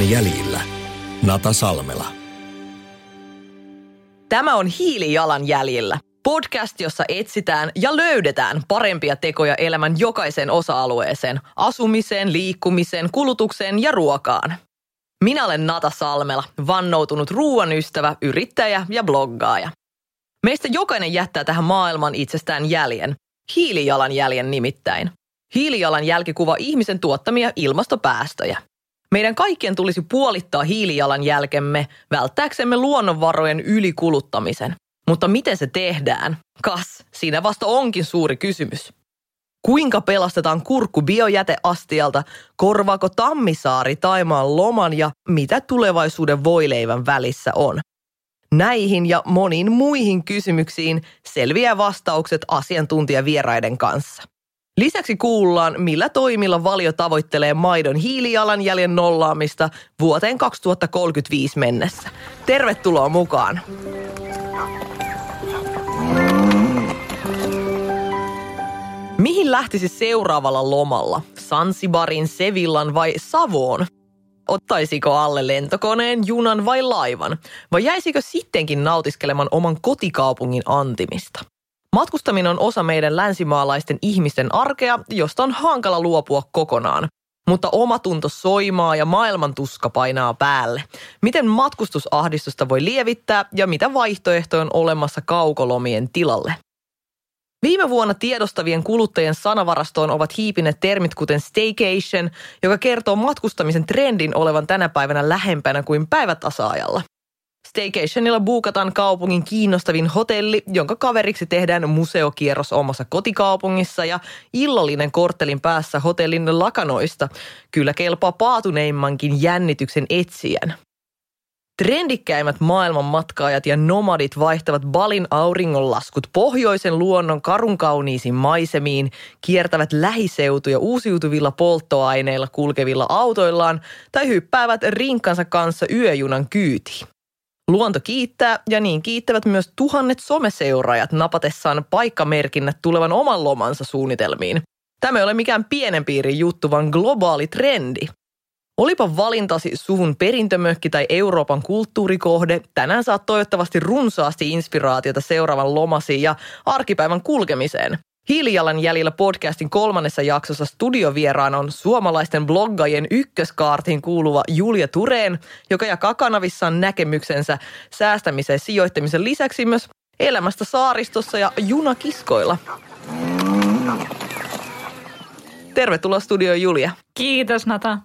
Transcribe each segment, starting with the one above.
Hiilijalanjäljillä. Nata Salmela. Tämä on Hiilijalanjäljillä. Podcast, jossa etsitään ja löydetään parempia tekoja elämän jokaiseen osa-alueeseen. Asumiseen, liikkumiseen, kulutukseen ja ruokaan. Minä olen Nata Salmela, vannoutunut ruoan ystävä, yrittäjä ja bloggaaja. Meistä jokainen jättää tähän maailman itsestään jäljen. Hiilijalanjäljen nimittäin. Hiilijalanjälki kuvaa ihmisen tuottamia ilmastopäästöjä. Meidän kaikkien tulisi puolittaa hiilijalanjälkemme välttääksemme luonnonvarojen ylikuluttamisen. Mutta miten se tehdään? Kas, siinä vasta onkin suuri kysymys. Kuinka pelastetaan kurkku biojäteastialta, korvaako Tammisaari Taimaan loman ja mitä tulevaisuuden voileivän välissä on? Näihin ja moniin muihin kysymyksiin selviää vastaukset asiantuntijavieraiden kanssa. Lisäksi kuullaan, millä toimilla valio tavoittelee maidon hiilijalanjäljen nollaamista vuoteen 2035 mennessä. Tervetuloa mukaan! Mihin lähtisi seuraavalla lomalla? Sansibarin, Sevillan vai Savoon? Ottaisiko alle lentokoneen, junan vai laivan? Vai jäisikö sittenkin nautiskelemaan oman kotikaupungin antimista? Matkustaminen on osa meidän länsimaalaisten ihmisten arkea, josta on hankala luopua kokonaan. Mutta omatunto soimaa ja maailman tuska painaa päälle. Miten matkustusahdistusta voi lievittää ja mitä vaihtoehtoja on olemassa kaukolomien tilalle? Viime vuonna tiedostavien kuluttajien sanavarastoon ovat hiipineet termit kuten staycation, joka kertoo matkustamisen trendin olevan tänä päivänä lähempänä kuin päivätasaajalla. Staycationilla buukataan kaupungin kiinnostavin hotelli, jonka kaveriksi tehdään museokierros omassa kotikaupungissa ja illallinen korttelin päässä hotellin lakanoista. Kyllä kelpaa paatuneimmankin jännityksen etsijän. Trendikkäimmät maailmanmatkaajat ja nomadit vaihtavat Balin auringonlaskut pohjoisen luonnon karunkauniisiin maisemiin, kiertävät lähiseutuja uusiutuvilla polttoaineilla kulkevilla autoillaan tai hyppäävät rinkkansa kanssa yöjunan kyytiin. Luonto kiittää ja niin kiittävät myös tuhannet someseuraajat napatessaan paikkamerkinnät tulevan oman lomansa suunnitelmiin. Tämä ei ole mikään pienen piirin juttu, vaan globaali trendi. Olipa valintasi suvun perintömökki tai Euroopan kulttuurikohde, tänään saat toivottavasti runsaasti inspiraatiota seuraavan lomasi ja arkipäivän kulkemiseen. Hiilijalanjäljellä podcastin kolmannessa jaksossa studiovieraana on suomalaisten bloggajien ykköskaartiin kuuluva Julia Tureen, joka jakaa kanavissaan näkemyksensä säästämisen ja sijoittamisen lisäksi myös elämästä saaristossa ja junakiskoilla. Tervetuloa studioon Julia. Kiitos Nata.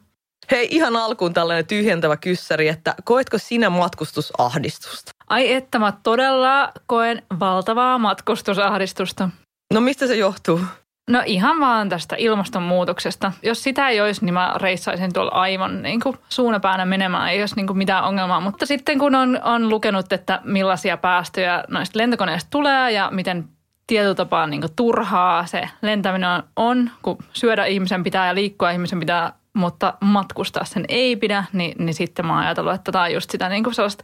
Hei, ihan alkuun tällainen tyhjentävä kyssäri, että koetko sinä matkustusahdistusta? Ai että mä todella koen valtavaa matkustusahdistusta. No mistä se johtuu? No ihan vaan tästä ilmastonmuutoksesta. Jos sitä ei olisi, niin mä reissaisin tuolla aivan niin kuin suunapäänä menemään. Ei olisi niin kuin mitään ongelmaa. Mutta sitten kun on, on lukenut, että millaisia päästöjä noista lentokoneista tulee ja miten tietyllä tapaa niin turhaa se lentäminen on, on, kun syödä ihmisen pitää ja liikkua ihmisen pitää, mutta matkustaa sen ei pidä, niin, niin sitten mä oon ajatellut, että tämä on just sitä niin kuin sellaista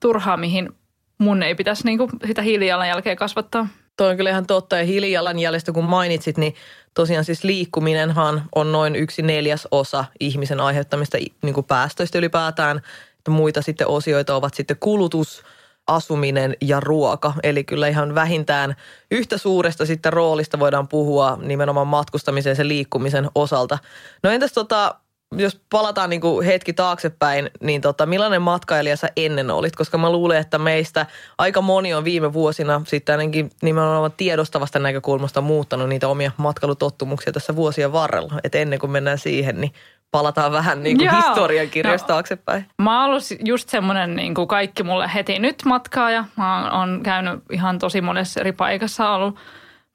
turhaa, mihin mun ei pitäisi niin kuin sitä hiilijalanjälkeä kasvattaa. Toi on kyllä ihan totta. Ja hiilijalanjäljestä kun mainitsit, niin tosiaan siis liikkuminenhan on noin yksi neljäs osa ihmisen aiheuttamista niin kuin päästöistä ylipäätään. Muita sitten osioita ovat sitten kulutus, asuminen ja ruoka. Eli kyllä ihan vähintään yhtä suuresta sitten roolista voidaan puhua nimenomaan matkustamisen ja sen liikkumisen osalta. No entäs tota, jos palataan niin kuin hetki taaksepäin, niin tota, millainen matkailija sä ennen olit? Koska mä luulen, että meistä aika moni on viime vuosina sitten ainakin nimenomaan tiedostavasta näkökulmasta muuttanut niitä omia matkailutottumuksia tässä vuosien varrella. Että ennen kuin mennään siihen, niin palataan vähän niin kuin historiankirjasta no, taaksepäin. Mä oon ollut just semmoinen niin kuin kaikki mulle heti nyt matkaaja. Mä oon käynyt ihan tosi monessa eri paikassa, ollut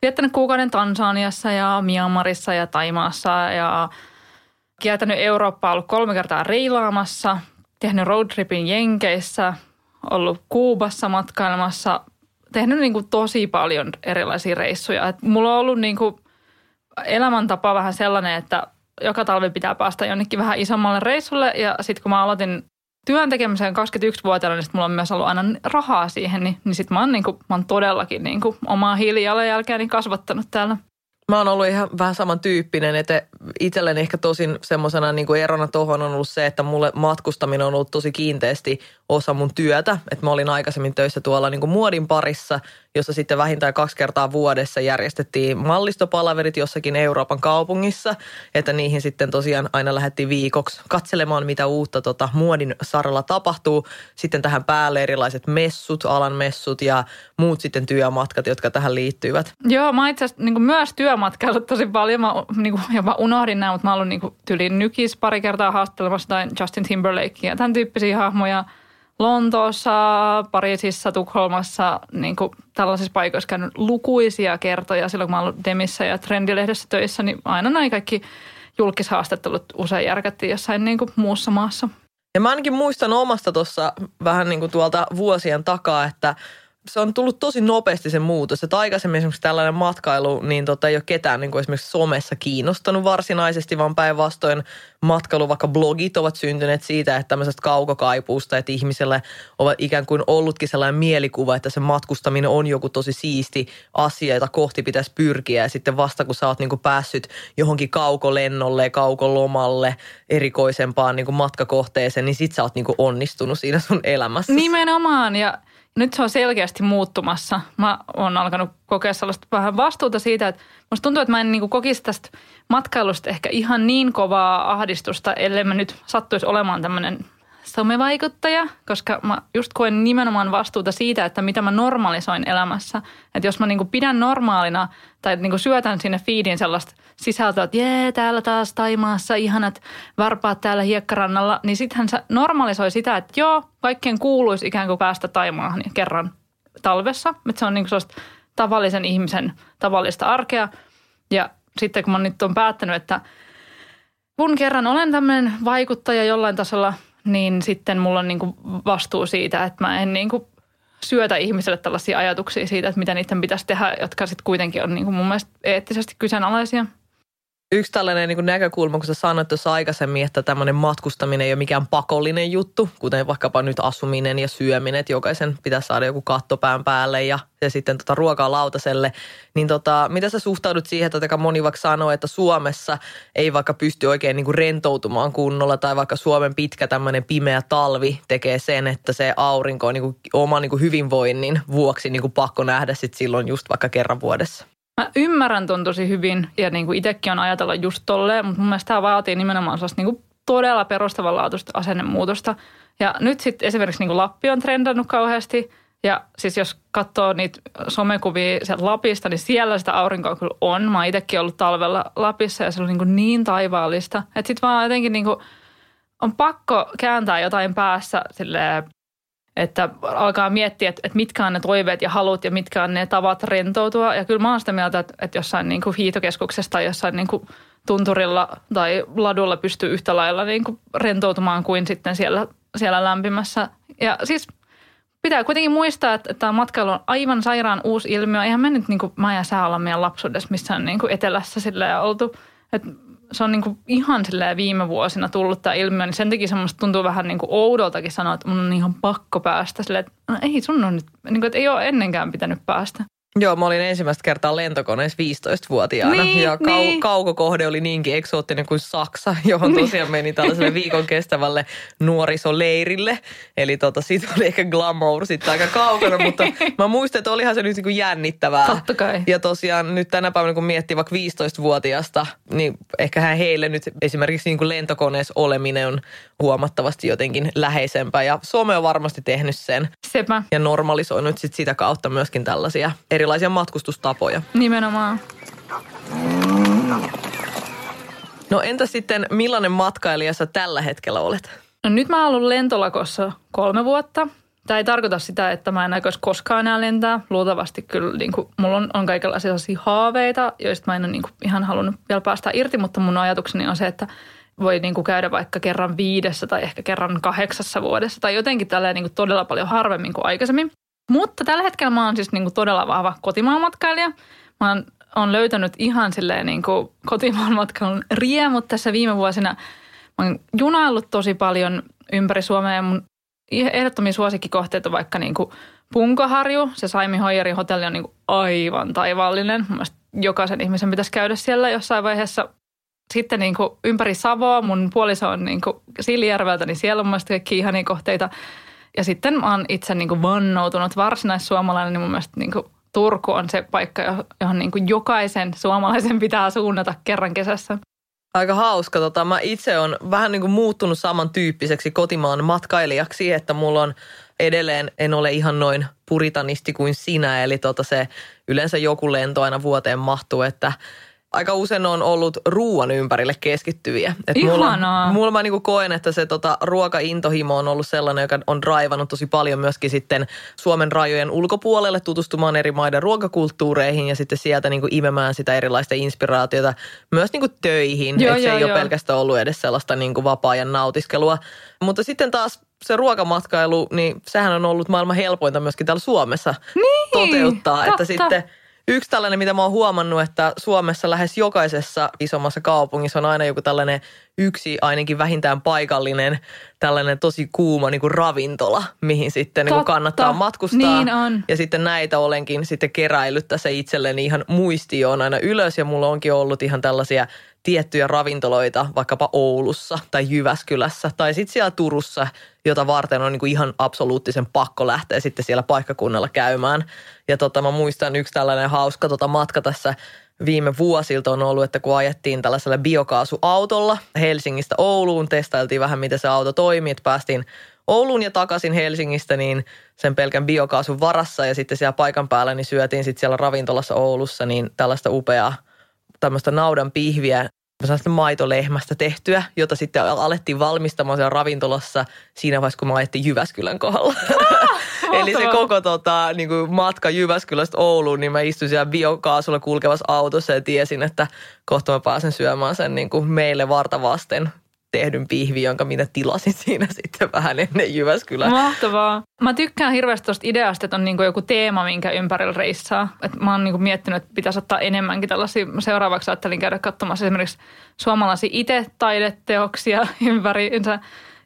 viettänyt kuukauden Tansaniassa ja Myanmarissa ja Taimaassa ja – kiertänyt Eurooppaa, ollut kolme kertaa reilaamassa, tehnyt roadtripin Jenkeissä, ollut Kuubassa matkailemassa, tehnyt niin kuin tosi paljon erilaisia reissuja. Et mulla on ollut niin kuin elämäntapa vähän sellainen, että joka talvi pitää päästä jonnekin vähän isommalle reissulle ja sitten kun mä aloitin työn tekemiseen 21-vuotiaana, niin mulla on myös ollut aina rahaa siihen, niin, niin sitten mä, niin mä oon todellakin niin kuin omaa hiilijalanjälkeäni kasvattanut täällä. Mä oon ollut ihan vähän samantyyppinen, että itselleni ehkä tosin semmoisena niin kuin erona tuohon on ollut se, että mulle matkustaminen on ollut tosi kiinteästi osa mun työtä. Että mä olin aikaisemmin töissä tuolla niin kuin muodin parissa, jossa sitten vähintään kaksi kertaa vuodessa järjestettiin mallistopalaverit jossakin Euroopan kaupungissa. Että niihin sitten tosiaan aina lähdettiin viikoksi katselemaan, mitä uutta tota, muodin saralla tapahtuu. Sitten tähän päälle erilaiset messut, alan messut ja muut sitten työmatkat, jotka tähän liittyvät. Joo, mä itse asiassa niin myös työmatkaillut tosi paljon. Mä niin kuin, jopa unohdin nämä, mutta mä oon ollut niin tyliin nykis pari kertaa haastelemassa tai Justin Timberlakea ja tämän tyyppisiä hahmoja. Lontoossa, Pariisissa, Tukholmassa, niin kuin tällaisissa paikoissa käynyt lukuisia kertoja silloin, kun mä ollut Demissä ja Trendilehdessä töissä, niin aina näin kaikki julkishaastattelut usein järkättiin jossain niin kuin muussa maassa. Ja mä ainakin muistan omasta tuossa vähän niin kuin tuolta vuosien takaa, että se on tullut tosi nopeasti se muutos. Että aikaisemmin esimerkiksi tällainen matkailu, niin tota, ei ole ketään niin kuin esimerkiksi somessa kiinnostanut varsinaisesti, vaan päinvastoin matkailu, vaikka blogit ovat syntyneet siitä, että tämmöisestä kaukokaipuusta, että ihmiselle ovat ikään kuin ollutkin sellainen mielikuva, että se matkustaminen on joku tosi siisti asia, jota kohti pitäisi pyrkiä. Ja sitten vasta kun sä oot niin kuin päässyt johonkin kaukolennolle, kaukolomalle, erikoisempaan niin kuin matkakohteeseen, niin sit sä oot niin kuin onnistunut siinä sun elämässä. Nimenomaan ja – nyt se on selkeästi muuttumassa. Mä oon alkanut kokea sellaista vähän vastuuta siitä, että musta tuntuu, että mä en niin kokisi tästä matkailusta ehkä ihan niin kovaa ahdistusta, ellei mä nyt sattuisi olemaan tämmöinen somevaikuttaja, koska mä just koen nimenomaan vastuuta siitä, että mitä mä normalisoin elämässä. Että jos mä niinku pidän normaalina tai niinku syötän sinne feediin sellaista sisältöä, että jee, täällä taas Taimaassa ihanat varpaat täällä hiekkarannalla, niin sittenhän se normalisoi sitä, että joo, kaikkien kuuluisi ikään kuin päästä Taimaahan kerran talvessa. Että se on niinku sellaista tavallisen ihmisen tavallista arkea. Ja sitten kun mä nyt on päättänyt, että kun kerran olen tämmöinen vaikuttaja jollain tasolla – niin sitten mulla on niin kuin vastuu siitä, että mä en niin kuin syötä ihmiselle tällaisia ajatuksia siitä, että mitä niiden pitäisi tehdä, jotka sitten kuitenkin on niin kuin mun mielestä eettisesti kyseenalaisia – Yksi tällainen niin näkökulma, kun sä sanoit tuossa aikaisemmin, että tämmöinen matkustaminen ei ole mikään pakollinen juttu, kuten vaikkapa nyt asuminen ja syöminen, että jokaisen pitää saada joku kattopään päälle ja, ja sitten tota ruokaa lautaselle. Niin tota, mitä sä suhtaudut siihen, että moni vaikka sanoo, että Suomessa ei vaikka pysty oikein niin rentoutumaan kunnolla tai vaikka Suomen pitkä tämmöinen pimeä talvi tekee sen, että se aurinko on niin kuin oman niin hyvinvoinnin vuoksi niin pakko nähdä sit silloin just vaikka kerran vuodessa? Mä ymmärrän ton tosi hyvin ja niin kuin itsekin on ajatella just tolleen, mutta mun mielestä tämä vaatii nimenomaan sellaista niin kuin todella perustavanlaatuista asennemuutosta. Ja nyt sitten esimerkiksi niin kuin Lappi on trendannut kauheasti ja siis jos katsoo niitä somekuvia sieltä Lapista, niin siellä sitä aurinkoa kyllä on. Mä oon itsekin ollut talvella Lapissa ja se on niin, kuin niin taivaallista. Että sitten vaan jotenkin niin kuin on pakko kääntää jotain päässä silleen että alkaa miettiä, että, että mitkä on ne toiveet ja halut ja mitkä on ne tavat rentoutua. Ja kyllä mä oon sitä mieltä, että, että jossain niin kuin hiitokeskuksessa tai jossain niin kuin tunturilla tai ladulla pystyy yhtä lailla niin kuin rentoutumaan kuin sitten siellä, siellä lämpimässä. Ja siis pitää kuitenkin muistaa, että, tämä matkailu on aivan sairaan uusi ilmiö. Eihän me nyt niin kuin mä ja sä olla meidän lapsuudessa missään niin kuin etelässä sillä oltu. Että se on niin kuin ihan viime vuosina tullut tämä ilmiö, niin sen takia semmoista tuntuu vähän niin kuin oudoltakin sanoa, että mun on ihan pakko päästä silleen, että no ei sun on nyt, niin kuin, että ei ole ennenkään pitänyt päästä. Joo, mä olin ensimmäistä kertaa lentokoneessa 15-vuotiaana niin, ja kau- niin. kaukokohde oli niinkin eksoottinen kuin Saksa, johon niin. tosiaan meni tällaiselle viikon kestävälle nuorisoleirille. Eli tota, siitä oli ehkä glamour sitten aika kaukana, mutta mä muistan, että olihan se nyt niin kuin jännittävää. Totta kai. Ja tosiaan nyt tänä päivänä, kun miettii vaikka 15-vuotiaasta, niin ehkä heille nyt esimerkiksi niin kuin lentokoneessa oleminen on huomattavasti jotenkin läheisempää. Ja Suomi on varmasti tehnyt sen. Sepä. Ja normalisoinut sit sitä kautta myöskin tällaisia erilaisia matkustustapoja. Nimenomaan. No entä sitten, millainen matkailija sä tällä hetkellä olet? No nyt mä oon ollut lentolakossa kolme vuotta. Tämä ei tarkoita sitä, että mä en aikoisi koskaan enää lentää. Luultavasti kyllä niin kuin, mulla on, on kaikenlaisia haaveita, joista mä en ole niin kuin, ihan halunnut vielä päästä irti, mutta mun ajatukseni on se, että voi niin kuin käydä vaikka kerran viidessä tai ehkä kerran kahdeksassa vuodessa tai jotenkin tällä niin kuin todella paljon harvemmin kuin aikaisemmin. Mutta tällä hetkellä mä oon siis niin kuin todella vahva kotimaanmatkailija. Mä oon, oon löytänyt ihan silleen niin kuin kotimaan matkailun riemut tässä viime vuosina. Mä oon junaillut tosi paljon ympäri Suomea ja mun ehdottomia suosikkikohteita on vaikka niin kuin Punkaharju. Se Saimi Hoijerin hotelli on niin kuin aivan taivaallinen. Mun jokaisen ihmisen pitäisi käydä siellä jossain vaiheessa Sitten niin kuin ympäri Savoa, mun puoliso on niin kuin Siilijärveltä, niin siellä on mun kaikki ihania kohteita. Ja sitten mä oon itse niin vannoutunut varsinaissuomalainen, niin mun mielestä niin kuin Turku on se paikka, johon niin kuin jokaisen suomalaisen pitää suunnata kerran kesässä. Aika hauska. Tota, mä itse on vähän niin kuin muuttunut samantyyppiseksi kotimaan matkailijaksi, että mulla on edelleen, en ole ihan noin puritanisti kuin sinä, eli tota se yleensä joku lento aina vuoteen mahtuu, että aika usein on ollut ruoan ympärille keskittyviä. Et Ihanaa. Mulla, mulla mä niinku koen, että se tota, ruokaintohimo on ollut sellainen, joka on raivannut tosi paljon myöskin sitten Suomen rajojen ulkopuolelle tutustumaan eri maiden ruokakulttuureihin ja sitten sieltä niinku imemään sitä erilaista inspiraatiota myös niinku töihin. Joo, että se joo, ei ole joo. pelkästään ollut edes sellaista niinku vapaa-ajan nautiskelua. Mutta sitten taas se ruokamatkailu, niin sehän on ollut maailman helpointa myöskin täällä Suomessa Niin, toteuttaa. Että totta. sitten Yksi tällainen, mitä mä oon huomannut, että Suomessa lähes jokaisessa isommassa kaupungissa on aina joku tällainen yksi ainakin vähintään paikallinen tällainen tosi kuuma niin kuin ravintola, mihin sitten niin kuin kannattaa matkustaa. Niin on. Ja sitten näitä olenkin sitten keräillyt tässä itselleni ihan muistioon aina ylös ja mulla onkin ollut ihan tällaisia tiettyjä ravintoloita vaikkapa Oulussa tai Jyväskylässä tai sitten siellä Turussa, jota varten on niin kuin ihan absoluuttisen pakko lähteä sitten siellä paikkakunnalla käymään. Ja tota, mä muistan yksi tällainen hauska tota matka tässä viime vuosilta on ollut, että kun ajettiin tällaisella biokaasuautolla Helsingistä Ouluun, testailtiin vähän miten se auto toimii, että päästiin Ouluun ja takaisin Helsingistä niin sen pelkän biokaasun varassa ja sitten siellä paikan päällä niin syötiin sitten siellä ravintolassa Oulussa niin tällaista upeaa tämmöistä naudan pihviä sellaista maitolehmästä tehtyä, jota sitten alettiin valmistamaan siellä ravintolassa siinä vaiheessa, kun mä ajettiin Jyväskylän kohdalla. Eli se koko tota, niin kuin matka Jyväskylästä Ouluun, niin mä istuin siellä biokaasulla kulkevassa autossa ja tiesin, että kohta mä pääsen syömään sen niin kuin meille vartavasten tehdyn pihvi, jonka minä tilasin siinä sitten vähän ennen Jyväskylän. Mahtavaa. Mä tykkään hirveästi tuosta ideasta, että on niinku joku teema, minkä ympärillä reissaa. Et mä oon niinku miettinyt, että pitäisi ottaa enemmänkin tällaisia. Seuraavaksi ajattelin käydä katsomassa esimerkiksi suomalaisia itse-taideteoksia ympäriinsä.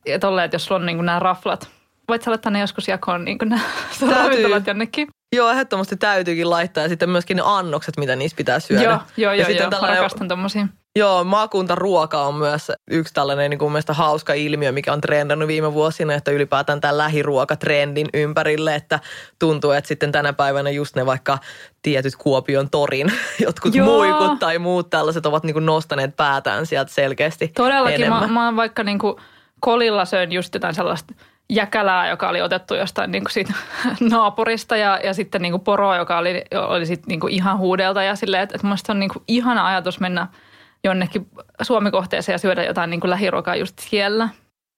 Ja tolleen, että jos sulla on niinku nämä raflat. Voit sä laittaa ne joskus jakoon niinku nämä ravintolat jonnekin. Joo, ehdottomasti täytyykin laittaa ja sitten myöskin ne annokset, mitä niissä pitää syödä. Joo, joo, ja joo, sitten joo. Tällainen- rakastan tommosia. Joo, maakuntaruoka on myös yksi tällainen niin kuin mielestäni hauska ilmiö, mikä on trendannut viime vuosina, että ylipäätään tämä lähiruokatrendin ympärille, että tuntuu, että sitten tänä päivänä just ne vaikka tietyt Kuopion torin, jotkut Joo. muikut tai muut tällaiset ovat niin kuin nostaneet päätään sieltä selkeästi Todellakin. Mä, enemmän. mä oon vaikka niinku kolilla söin just jotain sellaista jäkälää, joka oli otettu jostain niinku siitä naapurista ja, ja sitten niinku poroa, joka oli, oli sit niinku ihan huudelta ja silleen, että, että on niinku ihana ajatus mennä jonnekin Suomi-kohteeseen ja syödä jotain niinku lähiruokaa just siellä.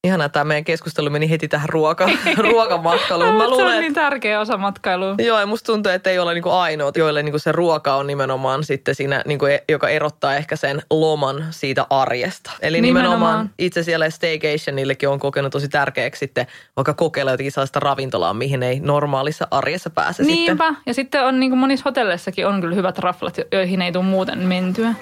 Ihanaa, tämä meidän keskustelu meni heti tähän ruoka, ruokamatkailuun. Mä se luulen, on että niin tärkeä osa matkailua. Joo, ja musta tuntuu, että ei ole niinku ainoat, joille niinku se ruoka on nimenomaan sitten siinä, niinku, e- joka erottaa ehkä sen loman siitä arjesta. Eli nimenomaan, Nimenomaan. itse siellä staycationillekin on kokenut tosi tärkeäksi sitten vaikka kokeilla jotakin sellaista ravintolaa, mihin ei normaalissa arjessa pääse sitten. Niinpä. Ja sitten on niin kuin monissa hotelleissakin on kyllä hyvät raflat, joihin ei tule muuten mentyä.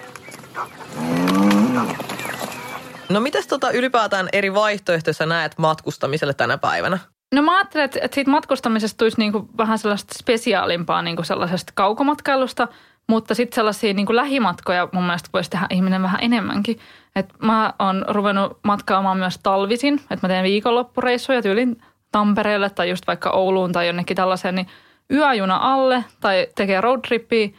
No mitäs tota ylipäätään eri vaihtoehtoissa näet matkustamiselle tänä päivänä? No mä ajattelen, että siitä matkustamisesta tulisi niinku vähän sellaista spesiaalimpaa niinku sellaisesta kaukomatkailusta, mutta sitten sellaisia niinku lähimatkoja mun mielestä voisi tehdä ihminen vähän enemmänkin. Et mä oon ruvennut matkaamaan myös talvisin, että mä teen viikonloppureissuja tyylin Tampereelle tai just vaikka Ouluun tai jonnekin tällaiseen, niin yöjuna alle tai tekee roadtrippiä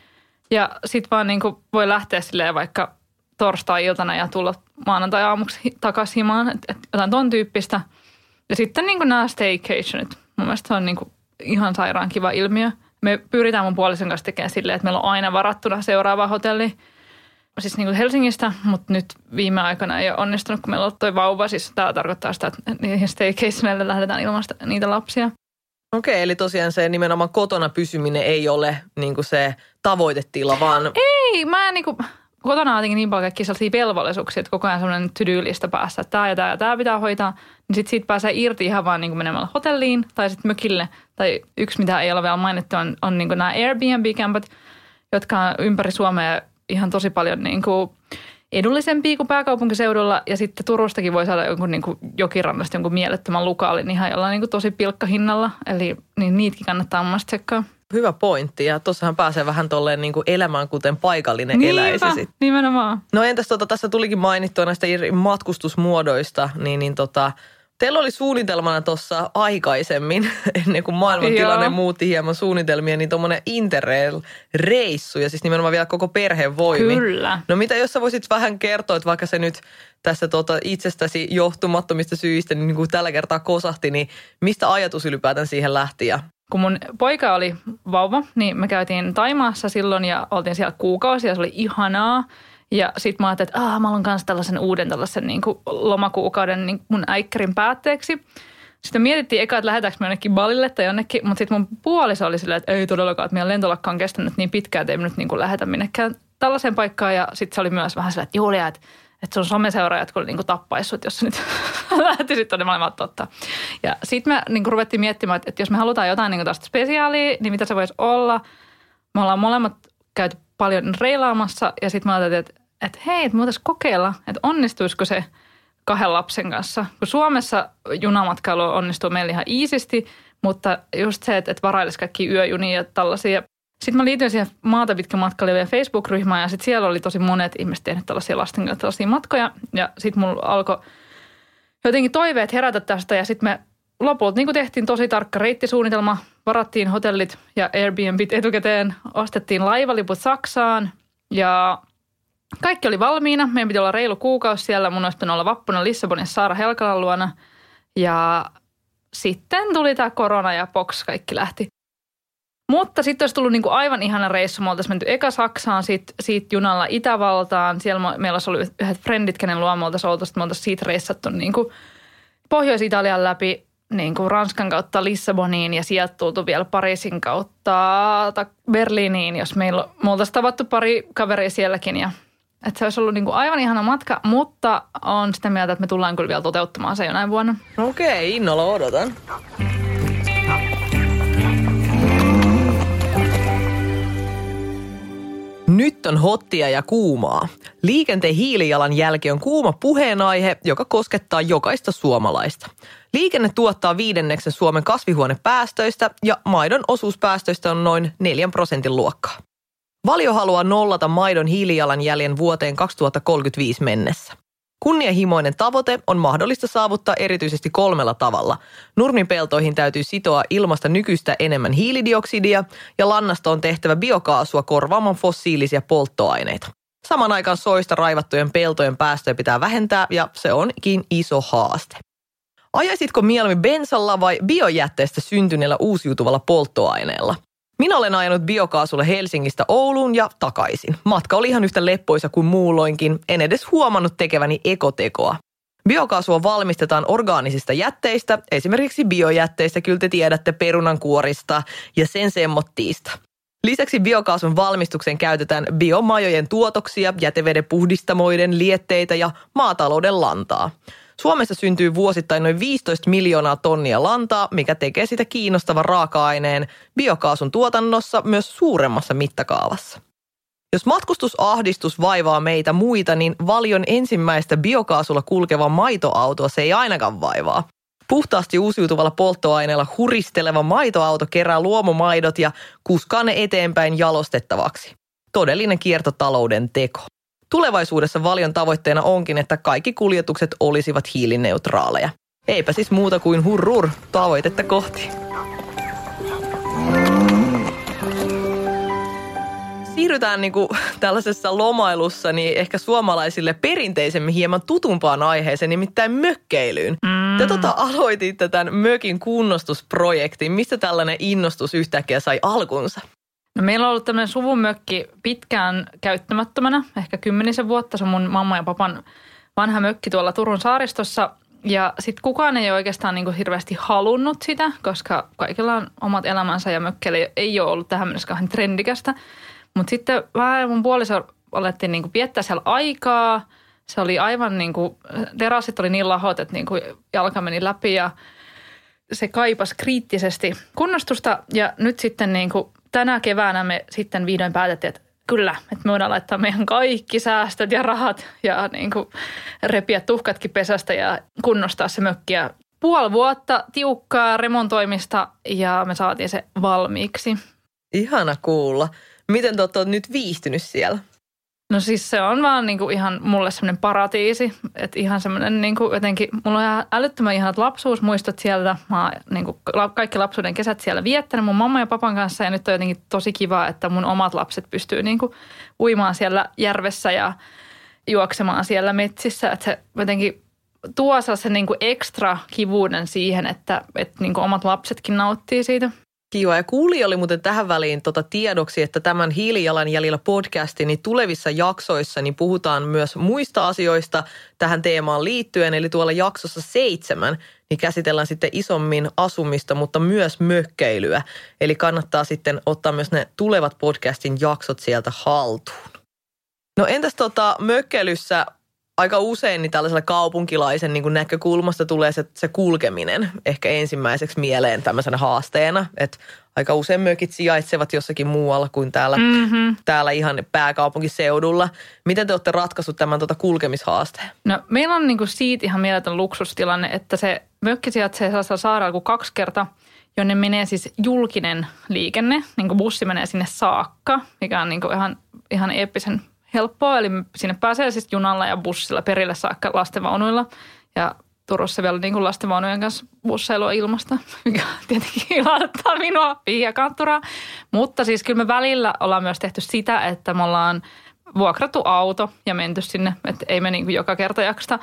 ja sitten vaan niinku voi lähteä silleen vaikka torstai-iltana ja tulla maanantai-aamuksi takaisin himaan, että et jotain ton tyyppistä. Ja sitten niin nämä staycationit. Mun mielestä se on niin ihan sairaan kiva ilmiö. Me pyritään mun puolison kanssa tekemään silleen, että meillä on aina varattuna seuraava hotelli. Siis niin kuin Helsingistä, mutta nyt viime aikana ei ole onnistunut, kun meillä on toi vauva. Siis tämä tarkoittaa sitä, että niihin staycationille lähdetään ilmasta niitä lapsia. Okei, eli tosiaan se nimenomaan kotona pysyminen ei ole niin kuin se tavoitetila, vaan Ei, mä en niinku, kotona on jotenkin niin paljon kaikkia sellaisia velvollisuuksia, että koko ajan sellainen to-do-lista päässä, että tämä ja tämä ja tämä pitää hoitaa. Niin sitten siitä pääsee irti ihan vaan niin menemällä hotelliin tai sitten mökille. Tai yksi, mitä ei ole vielä mainittu, on, on niin nämä Airbnb-kämpät, jotka on ympäri Suomea ihan tosi paljon niin kuin edullisempia kuin pääkaupunkiseudulla. Ja sitten Turustakin voi saada jonkun niin kuin jokirannasta jonkun mielettömän lukaalin ihan jollain niin kuin tosi pilkkahinnalla. Eli niin niitäkin kannattaa mielestä tsekkaa. Hyvä pointti ja tuossahan pääsee vähän tolleen niin kuin elämään kuten paikallinen eläisi sit. nimenomaan. No entäs tota, tässä tulikin mainittua näistä matkustusmuodoista, niin, niin tota, teillä oli suunnitelmana tuossa aikaisemmin, ennen kuin maailmantilanne Joo. muutti hieman suunnitelmia, niin tuommoinen Interrail-reissu ja siis nimenomaan vielä koko perheen voimi. Kyllä. No mitä jos sä voisit vähän kertoa, että vaikka se nyt tässä tota itsestäsi johtumattomista syistä niin, niin kuin tällä kertaa kosahti, niin mistä ajatus ylipäätään siihen lähti ja Kun mun poika oli vauva, niin me käytiin Taimaassa silloin ja oltiin siellä kuukausi ja se oli ihanaa. Ja sitten mä ajattelin, että ah, mä haluan kanssa tällaisen uuden tällaisen niin kuin lomakuukauden niin mun äikkärin päätteeksi. Sitten mietittiin eka, että lähdetäänkö me jonnekin Balille tai jonnekin, mutta sitten mun puoliso oli silleen, että ei todellakaan, että meidän lentolakka on kestänyt niin pitkään, että ei me nyt niin kuin lähetä minnekään tällaiseen paikkaan. Ja sitten se oli myös vähän silleen, että Julia, että, että sun someseuraajat kyllä niin kuin tappaisi sut, jos nyt lähtisit tuonne maailmaan totta. Ja sitten me niin ruvettiin miettimään, että, että jos me halutaan jotain niin tästä spesiaalia, niin mitä se voisi olla. Me ollaan molemmat käyty paljon reilaamassa ja sitten mä ajattelin, että, että hei, että me kokeilla, että onnistuisiko se kahden lapsen kanssa. Kun Suomessa junamatkailu onnistuu meillä ihan iisisti, mutta just se, että, että varailisi kaikki yöjunia ja tällaisia. Sitten mä liityin siihen maata pitkä matkailevien Facebook-ryhmään ja sitten siellä oli tosi monet ihmiset tehneet tällaisia lasten kanssa tällaisia matkoja. Ja sitten mulla alkoi jotenkin toiveet herätä tästä ja sitten me lopulta niin tehtiin tosi tarkka reittisuunnitelma, varattiin hotellit ja Airbnbit etukäteen, ostettiin laivaliput Saksaan ja kaikki oli valmiina. Meidän piti olla reilu kuukausi siellä. Mun olisi olla vappuna Lissabonissa Saara Helkalan luona. Ja sitten tuli tämä korona ja box kaikki lähti. Mutta sitten olisi tullut niinku aivan ihana reissu. Me oltaisiin menty eka Saksaan, sit, siitä junalla Itävaltaan. Siellä me- meillä olisi ollut yhdet frendit, kenen luo me oltaisiin oltu. Sitten me oltaisiin siitä reissattu niinku Pohjois-Italian läpi niin kuin Ranskan kautta Lissaboniin ja sieltä tultu vielä Pariisin kautta ta- Berliiniin, jos meillä me oltaisiin tavattu pari kaveria sielläkin ja että se olisi ollut niin kuin aivan ihana matka, mutta on sitä mieltä, että me tullaan kyllä vielä toteuttamaan se jonain vuonna. Okei, innolla odotan. Nyt on hottia ja kuumaa. Liikenteen hiilijalanjälki on kuuma puheenaihe, joka koskettaa jokaista suomalaista. Liikenne tuottaa viidenneksen Suomen kasvihuonepäästöistä ja maidon osuus päästöistä on noin 4 prosentin luokkaa. Valio haluaa nollata maidon hiilijalanjäljen vuoteen 2035 mennessä. Kunnianhimoinen tavoite on mahdollista saavuttaa erityisesti kolmella tavalla. Nurmipeltoihin täytyy sitoa ilmasta nykyistä enemmän hiilidioksidia ja lannasta on tehtävä biokaasua korvaamaan fossiilisia polttoaineita. Saman aikaan soista raivattujen peltojen päästöjä pitää vähentää ja se onkin iso haaste. Ajaisitko mieluummin bensalla vai biojätteestä syntyneellä uusiutuvalla polttoaineella? Minä olen ajanut biokaasulla Helsingistä Ouluun ja takaisin. Matka oli ihan yhtä leppoisa kuin muulloinkin, en edes huomannut tekeväni ekotekoa. Biokaasua valmistetaan orgaanisista jätteistä, esimerkiksi biojätteistä, kyllä te tiedätte perunankuorista ja sen semmottiista. Lisäksi biokaasun valmistukseen käytetään biomajojen tuotoksia, jäteveden puhdistamoiden, lietteitä ja maatalouden lantaa. Suomessa syntyy vuosittain noin 15 miljoonaa tonnia lantaa, mikä tekee sitä kiinnostavan raaka-aineen biokaasun tuotannossa myös suuremmassa mittakaavassa. Jos matkustusahdistus vaivaa meitä muita, niin valion ensimmäistä biokaasulla kulkeva maitoauto se ei ainakaan vaivaa. Puhtaasti uusiutuvalla polttoaineella huristeleva maitoauto kerää luomumaidot ja kuskaa ne eteenpäin jalostettavaksi. Todellinen kiertotalouden teko. Tulevaisuudessa valion tavoitteena onkin, että kaikki kuljetukset olisivat hiilineutraaleja. Eipä siis muuta kuin hurrur tavoitetta kohti. Siirrytään niin kuin tällaisessa lomailussa niin ehkä suomalaisille perinteisemmin hieman tutumpaan aiheeseen, nimittäin mökkeilyyn. Mm. Te tota aloititte tämän mökin kunnostusprojektin. Mistä tällainen innostus yhtäkkiä sai alkunsa? No meillä on ollut tämmöinen suvumökki pitkään käyttämättömänä, ehkä kymmenisen vuotta. Se on mun mamma ja papan vanha mökki tuolla Turun saaristossa. Ja sitten kukaan ei oikeastaan niin kuin hirveästi halunnut sitä, koska kaikilla on omat elämänsä ja mökkeily ei ole ollut tähän mennessä kauhean trendikästä. Mutta sitten vähän mun puoliso alettiin niin kuin viettää siellä aikaa. Se oli aivan niin kuin, terassit oli niin lahot, että niin kuin jalka meni läpi ja se kaipasi kriittisesti kunnostusta. Ja nyt sitten niin kuin tänä keväänä me sitten vihdoin päätettiin, että kyllä, että me voidaan laittaa meidän kaikki säästöt ja rahat ja niin kuin repiä tuhkatkin pesästä ja kunnostaa se mökki. Ja puoli vuotta tiukkaa remontoimista ja me saatiin se valmiiksi. Ihana kuulla. Miten te olette nyt viihtynyt siellä? No siis se on vaan niinku ihan mulle semmoinen paratiisi, että ihan semmoinen niinku jotenkin, mulla on ihan älyttömän ihanat lapsuusmuistot sieltä. Mä oon niinku kaikki lapsuuden kesät siellä viettänyt mun mamma ja papan kanssa ja nyt on jotenkin tosi kiva, että mun omat lapset pystyy niinku uimaan siellä järvessä ja juoksemaan siellä metsissä. Että se jotenkin tuo se niinku ekstra kivuuden siihen, että, että niinku omat lapsetkin nauttii siitä. Kiva. Ja kuuli oli muuten tähän väliin tota tiedoksi, että tämän Hiilijalanjäljellä podcastin niin tulevissa jaksoissa niin puhutaan myös muista asioista tähän teemaan liittyen. Eli tuolla jaksossa seitsemän niin käsitellään sitten isommin asumista, mutta myös mökkeilyä. Eli kannattaa sitten ottaa myös ne tulevat podcastin jaksot sieltä haltuun. No entäs tota mökkeilyssä aika usein niin tällaisella kaupunkilaisen niin näkökulmasta tulee se, se kulkeminen ehkä ensimmäiseksi mieleen tämmöisenä haasteena. Että aika usein mökit sijaitsevat jossakin muualla kuin täällä, mm-hmm. täällä ihan pääkaupunkiseudulla. Miten te olette ratkaissut tämän tota kulkemishaasteen? No meillä on niin siitä ihan mieletön luksustilanne, että se mökki sijaitsee sellaisella saarella kuin kaksi kertaa, jonne menee siis julkinen liikenne. Niin kuin bussi menee sinne saakka, mikä on niin kuin ihan, ihan eeppisen helppoa. Eli sinne pääsee siis junalla ja bussilla perille saakka lastenvaunuilla. Ja Turussa vielä niin kuin lastenvaunujen kanssa busseilua ilmasta, mikä tietenkin ilahduttaa minua Kantturaa. Mutta siis kyllä me välillä ollaan myös tehty sitä, että me ollaan vuokrattu auto ja menty sinne, että ei me niin kuin joka kerta jaksta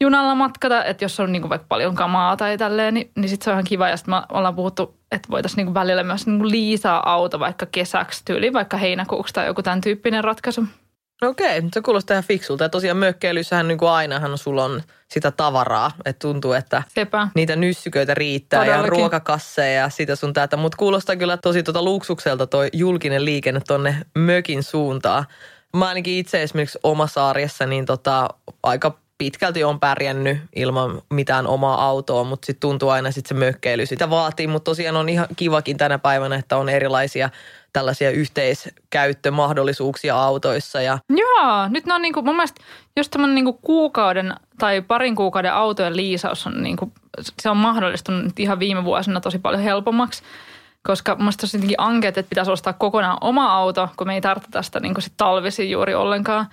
junalla matkata, että jos on niin vaikka paljon kamaa tai tälleen, niin, niin sitten se on ihan kiva. Ja sitten me ollaan puhuttu, että voitaisiin niin kuin välillä myös niin kuin liisaa auto vaikka kesäksi tyyli, vaikka heinäkuuksi tai joku tämän tyyppinen ratkaisu. Okei, se kuulostaa ihan fiksulta. Ja tosiaan mökkeilyssähän niin kuin ainahan sulla on sitä tavaraa. Että tuntuu, että Sepä. niitä nyssyköitä riittää Todellakin. ja ruokakasseja ja sitä sun tätä. Mutta kuulostaa kyllä tosi tuota luksukselta toi julkinen liikenne tonne mökin suuntaan. Mä ainakin itse esimerkiksi omassa arjessa niin tota, aika pitkälti on pärjännyt ilman mitään omaa autoa, mutta sitten tuntuu aina sitten se mökkeily sitä vaatii. Mutta tosiaan on ihan kivakin tänä päivänä, että on erilaisia tällaisia yhteiskäyttömahdollisuuksia autoissa. Ja... Joo, nyt ne on niinku, mun mielestä just tämmöinen niinku kuukauden tai parin kuukauden autojen liisaus on niinku, se on mahdollistunut ihan viime vuosina tosi paljon helpommaksi. Koska mun mielestä jotenkin ankeet, että pitäisi ostaa kokonaan oma auto, kun me ei tarvita sitä niinku sit talvisin juuri ollenkaan.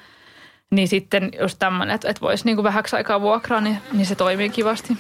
Niin sitten just tämmöinen, että, että voisi niinku vähäksi aikaa vuokraa, niin, niin se toimii kivasti.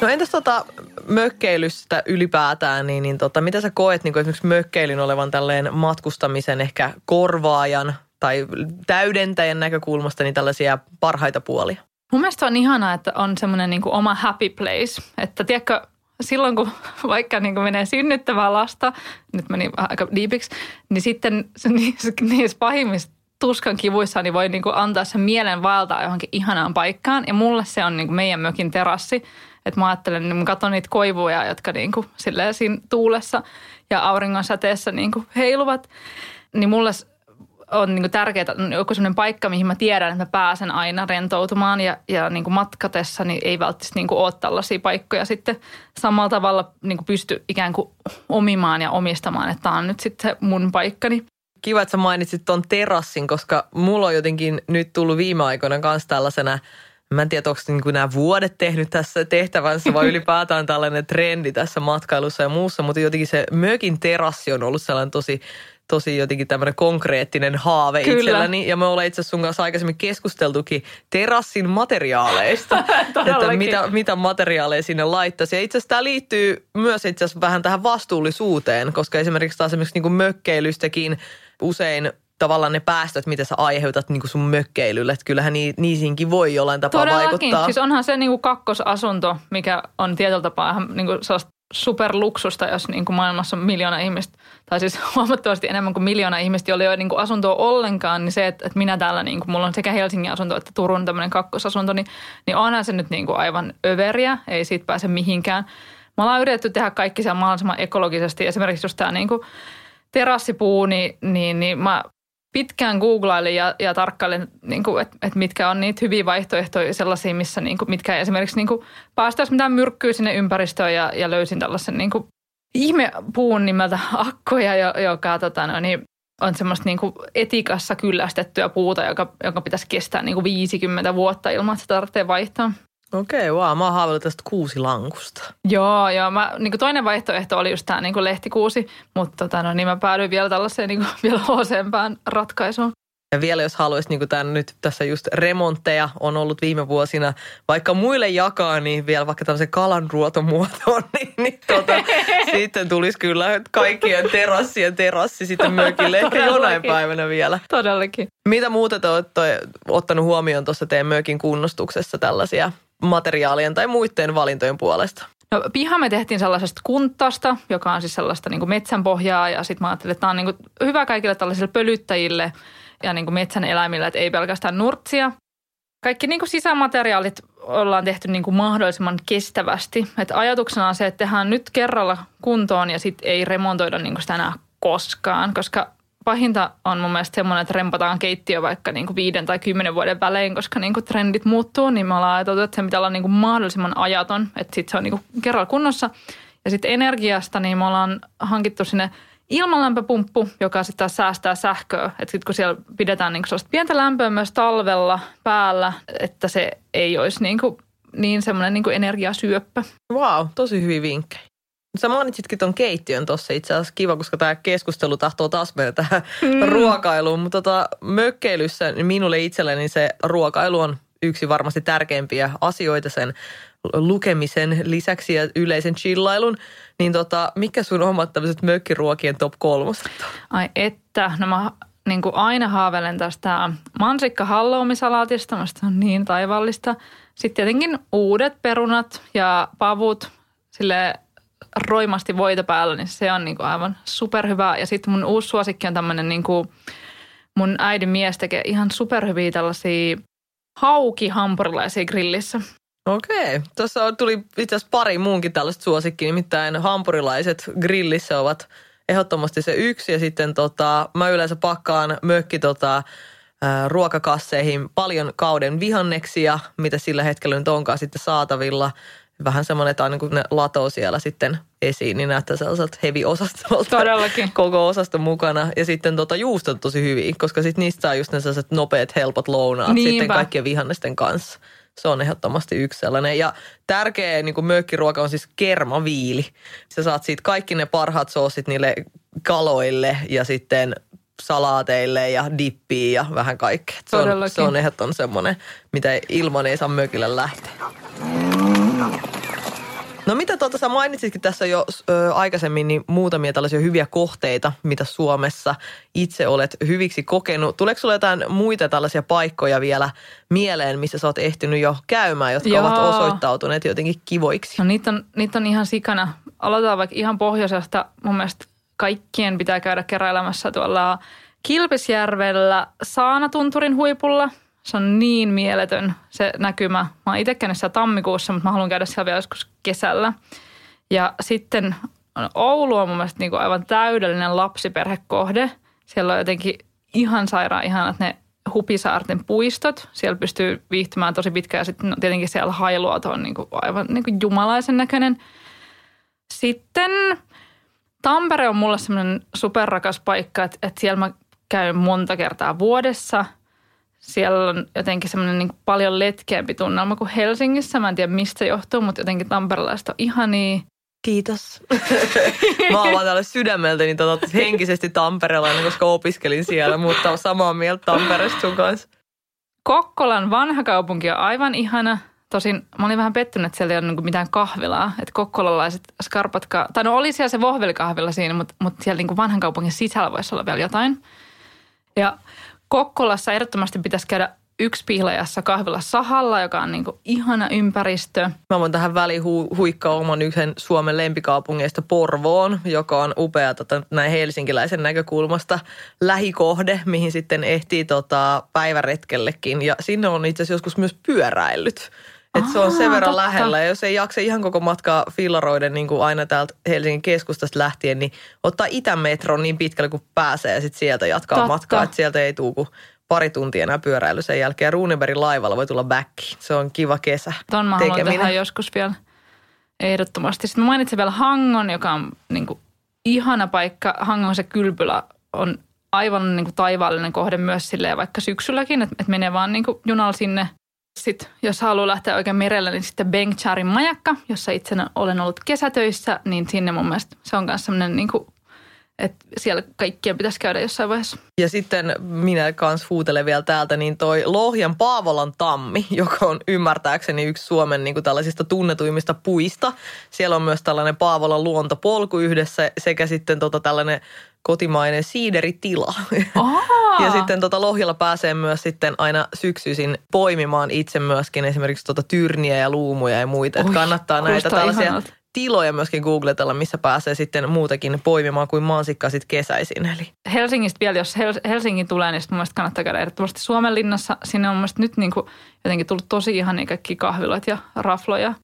No entäs tota mökkeilystä ylipäätään, niin, niin tota, mitä sä koet niin esimerkiksi mökkeilyn olevan tälleen matkustamisen ehkä korvaajan tai täydentäjän näkökulmasta niin tällaisia parhaita puolia? Mun mielestä on ihanaa, että on semmoinen niin oma happy place. Että tiedätkö, silloin kun vaikka niin kuin menee synnyttävää lasta, nyt meni aika diipiksi, niin sitten niissä pahimmissa tuskan kivuissa niin voi niin kuin antaa sen mielen vaeltaa johonkin ihanaan paikkaan. Ja mulle se on niin kuin meidän mökin terassi. Että mä ajattelen, niin mä katson niitä koivuja, jotka niin kuin silleen siinä tuulessa ja auringon säteessä niin kuin heiluvat. Niin mulle on niin tärkeää joku sellainen paikka, mihin mä tiedän, että mä pääsen aina rentoutumaan ja, ja niin kuin matkatessa niin ei välttämättä niin kuin ole tällaisia paikkoja sitten samalla tavalla niin kuin pysty ikään kuin omimaan ja omistamaan, että tämä on nyt sitten mun paikkani. Kiva, että sä mainitsit tuon terassin, koska mulla on jotenkin nyt tullut viime aikoina kanssa tällaisena – Mä en tiedä, onko niin nämä vuodet tehnyt tässä tehtävänsä vai ylipäätään tällainen trendi tässä matkailussa ja muussa, mutta jotenkin se mökin terassi on ollut sellainen tosi, tosi jotenkin tämmöinen konkreettinen haave Kyllä. itselläni. Ja me ollaan itse asiassa sun kanssa aikaisemmin keskusteltukin terassin materiaaleista, että mitä, mitä materiaaleja sinne laittaisi. Ja itse asiassa tämä liittyy myös itse asiassa vähän tähän vastuullisuuteen, koska esimerkiksi taas esimerkiksi niin mökkeilystäkin usein tavallaan ne päästöt, mitä sä aiheutat niin kuin sun mökkeilylle. Että kyllähän ni, niisinkin voi jollain tapaa Todellakin. vaikuttaa. Siis onhan se niin kuin kakkosasunto, mikä on tietyllä tapaa ihan niin kuin superluksusta, jos niin kuin maailmassa on miljoona ihmistä, tai siis huomattavasti enemmän kuin miljoona ihmistä, joilla ei ole niin kuin asuntoa ollenkaan, niin se, että, että minä täällä, niin kuin, mulla on sekä Helsingin asunto että Turun tämmöinen kakkosasunto, niin, niin onhan se nyt niin kuin aivan överiä, ei siitä pääse mihinkään. Me ollaan yritetty tehdä kaikki siellä mahdollisimman ekologisesti, esimerkiksi just tämä niin kuin terassipuu, niin, niin, niin mä pitkään googlailin ja, ja tarkkailin, niin että et mitkä on niitä hyviä vaihtoehtoja sellaisia, missä niin kuin, mitkä esimerkiksi niin päästäisiin mitään myrkkyä sinne ympäristöön ja, ja löysin tällaisen niin kuin, ihmepuun nimeltä akkoja, joka tota, no, niin, on semmoista niin kuin etikassa kyllästettyä puuta, joka, joka pitäisi kestää niin kuin 50 vuotta ilman, että se tarvitsee vaihtaa. Okei, okay, wow. Mä oon tästä kuusi lankusta. Joo, joo. Mä, niin toinen vaihtoehto oli just tämä niin lehtikuusi, mutta tota, no, niin mä päädyin vielä tällaiseen niin kuin, vielä hoosempään ratkaisuun. Ja vielä jos haluaisi, niin kuin tämän nyt tässä just remontteja on ollut viime vuosina, vaikka muille jakaa, niin vielä vaikka tämmöisen kalanruotomuotoon, niin, niin tota, sitten tulisi kyllä kaikkien terassien terassi sitten mökille ehkä jonain päivänä vielä. Todellakin. Mitä muuta te olette ottanut huomioon tuossa teidän mökin kunnostuksessa tällaisia materiaalien tai muiden valintojen puolesta? No piha me tehtiin sellaisesta kuntasta, joka on siis sellaista niin kuin metsänpohjaa ja sitten mä ajattelin, että tämä on niin kuin hyvä kaikille tällaisille pölyttäjille – ja niin kuin metsän eläimillä, että ei pelkästään nurtsia. Kaikki niin kuin sisämateriaalit ollaan tehty niin kuin mahdollisimman kestävästi. Et ajatuksena on se, että tehdään nyt kerralla kuntoon ja sitten ei remontoida niin kuin sitä enää koskaan, koska pahinta on mun mielestä semmoinen, että rempataan keittiö vaikka niin kuin viiden tai kymmenen vuoden välein, koska niin kuin trendit muuttuu, niin me ollaan ajateltu, että se pitää olla niin kuin mahdollisimman ajaton, että sitten se on niin kuin kerralla kunnossa. Ja sitten energiasta, niin me ollaan hankittu sinne ilmalämpöpumppu, joka sitten säästää sähköä. Että sitten kun siellä pidetään niin pientä lämpöä myös talvella päällä, että se ei olisi niin, kuin, niin semmoinen niin energiasyöppä. Wow, tosi hyvin vinkkejä. Sä mainitsitkin tuon keittiön tuossa itse asiassa kiva, koska tämä keskustelu tahtoo taas mennä tähän mm. ruokailuun. Mutta tota, mökkeilyssä niin minulle itselleni se ruokailu on yksi varmasti tärkeimpiä asioita sen lukemisen lisäksi ja yleisen chillailun, niin tota, mikä sun omat tämmöiset mökkiruokien top kolmoset Ai että, no mä niin kuin aina haaveilen tästä mansikka halloumisalaatista, musta on niin taivallista. Sitten tietenkin uudet perunat ja pavut, sille roimasti voita päällä, niin se on niin kuin aivan superhyvää. Ja sitten mun uusi suosikki on tämmöinen, niin kuin mun äidin mies tekee ihan superhyviä tällaisia haukihampurilaisia grillissä. Okei. Tuossa tuli itse asiassa pari muunkin tällaista suosikki, nimittäin hampurilaiset grillissä ovat ehdottomasti se yksi. Ja sitten tota, mä yleensä pakkaan mökki tota, ruokakasseihin paljon kauden vihanneksia, mitä sillä hetkellä nyt onkaan sitten saatavilla. Vähän semmoinen, että aina kun ne latoo siellä sitten esiin, niin näyttää sellaiselta heavy-osastolta. Todellakin. Koko osasto mukana. Ja sitten tota juustot tosi hyviä, koska sitten niistä saa just ne sellaiset nopeat, helpot lounaat Niinpä. sitten kaikkien vihannesten kanssa. Se on ehdottomasti yksi sellainen. Ja tärkeä niin kuin mökkiruoka on siis kermaviili. Sä saat siitä kaikki ne parhaat soosit niille kaloille ja sitten salaateille ja dippiin ja vähän kaikkea. Se on, se on ehdottomasti semmoinen, mitä ilman ei saa mökille lähteä. No mitä tuota, sä mainitsitkin tässä jo ö, aikaisemmin niin muutamia tällaisia hyviä kohteita, mitä Suomessa itse olet hyviksi kokenut. Tuleeko sulle jotain muita tällaisia paikkoja vielä mieleen, missä sä oot ehtinyt jo käymään, jotka Joo. ovat osoittautuneet jotenkin kivoiksi? No niitä on, niitä on ihan sikana. Aloitetaan vaikka ihan pohjoisesta. Mun mielestä kaikkien pitää käydä keräilemässä tuolla Kilpisjärvellä Saanatunturin huipulla – se on niin mieletön se näkymä. Mä oon itse käynyt siellä tammikuussa, mutta mä haluan käydä siellä vielä joskus kesällä. Ja sitten Oulu on mun mielestä niin kuin aivan täydellinen lapsiperhekohde. Siellä on jotenkin ihan sairaan ihanat ne Hupisaarten puistot. Siellä pystyy viihtymään tosi pitkään ja sitten no, tietenkin siellä Hailuoto on niin kuin aivan niin kuin jumalaisen näköinen. Sitten Tampere on mulle semmoinen superrakas paikka, että, että siellä mä käyn monta kertaa vuodessa – siellä on jotenkin semmoinen niin paljon letkeämpi tunnelma kuin Helsingissä. Mä en tiedä mistä se johtuu, mutta jotenkin tamperelaiset on ihania. Kiitos. Mä oon vaan täällä sydämeltäni tota, henkisesti tamperelainen, koska opiskelin siellä, mutta on samaa mieltä Tampereesta sun kanssa. Kokkolan vanha kaupunki on aivan ihana. Tosin mä olin vähän pettynyt, että siellä ei ole niin mitään kahvilaa. Että kokkolalaiset skarpat, tai no oli siellä se vohvelikahvila siinä, mutta, mutta siellä niin vanhan kaupungin sisällä voisi olla vielä jotain. Ja Kokkolassa ehdottomasti pitäisi käydä yksi pihlajassa kahvilla sahalla, joka on niin kuin ihana ympäristö. Mä voin tähän väliin hu- huikkaa oman yhden Suomen lempikaupungeista Porvoon, joka on upea tota, näin helsinkiläisen näkökulmasta lähikohde, mihin sitten ehtii tota, päiväretkellekin. Ja sinne on itse asiassa joskus myös pyöräillyt. Että se on sen verran totta. lähellä. Ja jos ei jaksa ihan koko matkaa fillaroiden niin kuin aina täältä Helsingin keskustasta lähtien, niin ottaa Itämetron niin pitkälle kuin pääsee ja sitten sieltä jatkaa totta. matkaa. Että sieltä ei tule kuin pari tuntia enää pyöräily sen jälkeen. Runebergin laivalla voi tulla back. Se on kiva kesä. Ton mä haluan joskus vielä ehdottomasti. Sitten mä mainitsin vielä Hangon, joka on niin kuin ihana paikka. Hangon se kylpylä on aivan niin kuin taivaallinen kohde myös silleen vaikka syksylläkin, että, että menee vaan niin kuin junalla sinne – Sitten jos haluaa lähteä oikein merelle, niin sitten Bengcharin majakka, jossa itse olen ollut kesätöissä, niin sinne mun mielestä se on myös sellainen niin kuin että siellä kaikkien pitäisi käydä jossain vaiheessa. Ja sitten minä kans huutelen vielä täältä, niin toi Lohjan Paavolan tammi, joka on ymmärtääkseni yksi Suomen niin kuin tällaisista tunnetuimmista puista. Siellä on myös tällainen Paavolan luontopolku yhdessä sekä sitten tota tällainen kotimainen siideritila. Aa. ja sitten tota Lohjalla pääsee myös sitten aina syksyisin poimimaan itse myöskin esimerkiksi tota tyrniä ja luumuja ja muita. Että kannattaa näitä tällaisia ihanalta tiloja myöskin googletella, missä pääsee sitten muutenkin poimimaan kuin mansikkaa sitten kesäisin. Eli. Helsingistä vielä, jos Helsingin tulee, niin mielestä kannattaa käydä ehdottomasti Suomen linnassa. Sinne on mun nyt niin kuin jotenkin tullut tosi ihan niin kaikki kahvilat ja rafloja.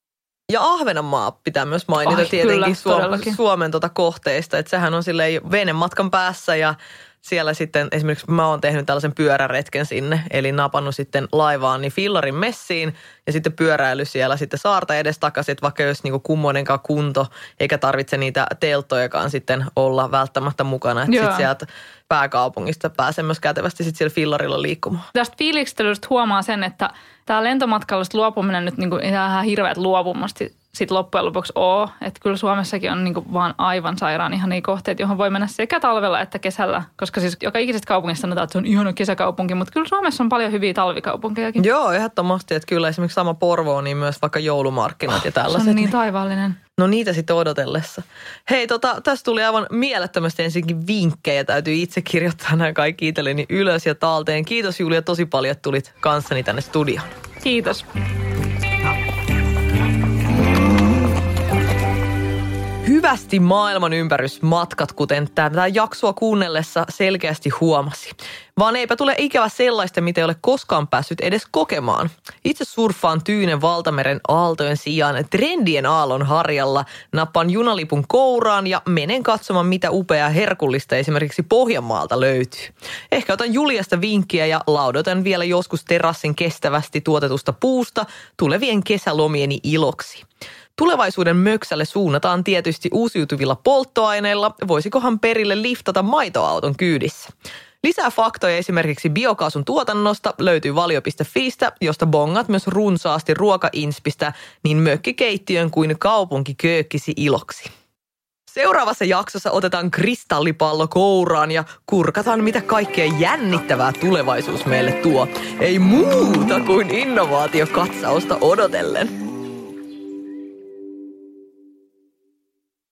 Ja Ahvenanmaa pitää myös mainita Ai, tietenkin kyllä, Suomen, Suomen tuota kohteista. Että sehän on silleen venematkan päässä ja siellä sitten esimerkiksi mä oon tehnyt tällaisen pyöräretken sinne, eli napannut sitten laivaan niin Fillarin messiin ja sitten pyöräily siellä sitten saarta edes takaisin, että vaikka jos niinku kummoinenkaan kunto, eikä tarvitse niitä teltojakaan sitten olla välttämättä mukana, että sitten sieltä pääkaupungista pääsee myös kätevästi sitten siellä Fillarilla liikkumaan. Tästä fiilikselystä huomaa sen, että tämä lentomatkalla luopuminen nyt niinku ihan hirveät luopumasti sitten loppujen lopuksi ole. Että kyllä Suomessakin on niinku vaan aivan sairaan ihan niin kohteet, johon voi mennä sekä talvella että kesällä. Koska siis joka ikisestä kaupungista sanotaan, että se on ihana kesäkaupunki, mutta kyllä Suomessa on paljon hyviä talvikaupunkejakin. Joo, ehdottomasti. Että kyllä esimerkiksi sama Porvo, niin myös vaikka joulumarkkinat oh, ja tällaiset. Se on niin, niin taivaallinen. No niitä sitten odotellessa. Hei, tota, tässä tuli aivan mielettömästi ensinnäkin vinkkejä. Täytyy itse kirjoittaa nämä kaikki itselleni ylös ja talteen. Kiitos Julia tosi paljon, että tulit kanssani tänne studioon. Kiitos. Hyvästi maailman ympärysmatkat, kuten tätä jaksoa kuunnellessa selkeästi huomasi. Vaan eipä tule ikävä sellaista, mitä ei ole koskaan päässyt edes kokemaan. Itse surffaan Tyynen valtameren aaltojen sijaan trendien aallon harjalla, nappaan junalipun kouraan ja menen katsomaan, mitä upeaa herkullista esimerkiksi Pohjanmaalta löytyy. Ehkä otan Juliasta vinkkiä ja laudotan vielä joskus terassin kestävästi tuotetusta puusta tulevien kesälomieni iloksi. Tulevaisuuden möksälle suunnataan tietysti uusiutuvilla polttoaineilla. Voisikohan perille liftata maitoauton kyydissä? Lisää faktoja esimerkiksi biokaasun tuotannosta löytyy valio.fiistä, josta bongat myös runsaasti ruokainspistä niin mökkikeittiön kuin kaupunkiköökkisi iloksi. Seuraavassa jaksossa otetaan kristallipallo kouraan ja kurkataan, mitä kaikkea jännittävää tulevaisuus meille tuo. Ei muuta kuin innovaatiokatsausta odotellen.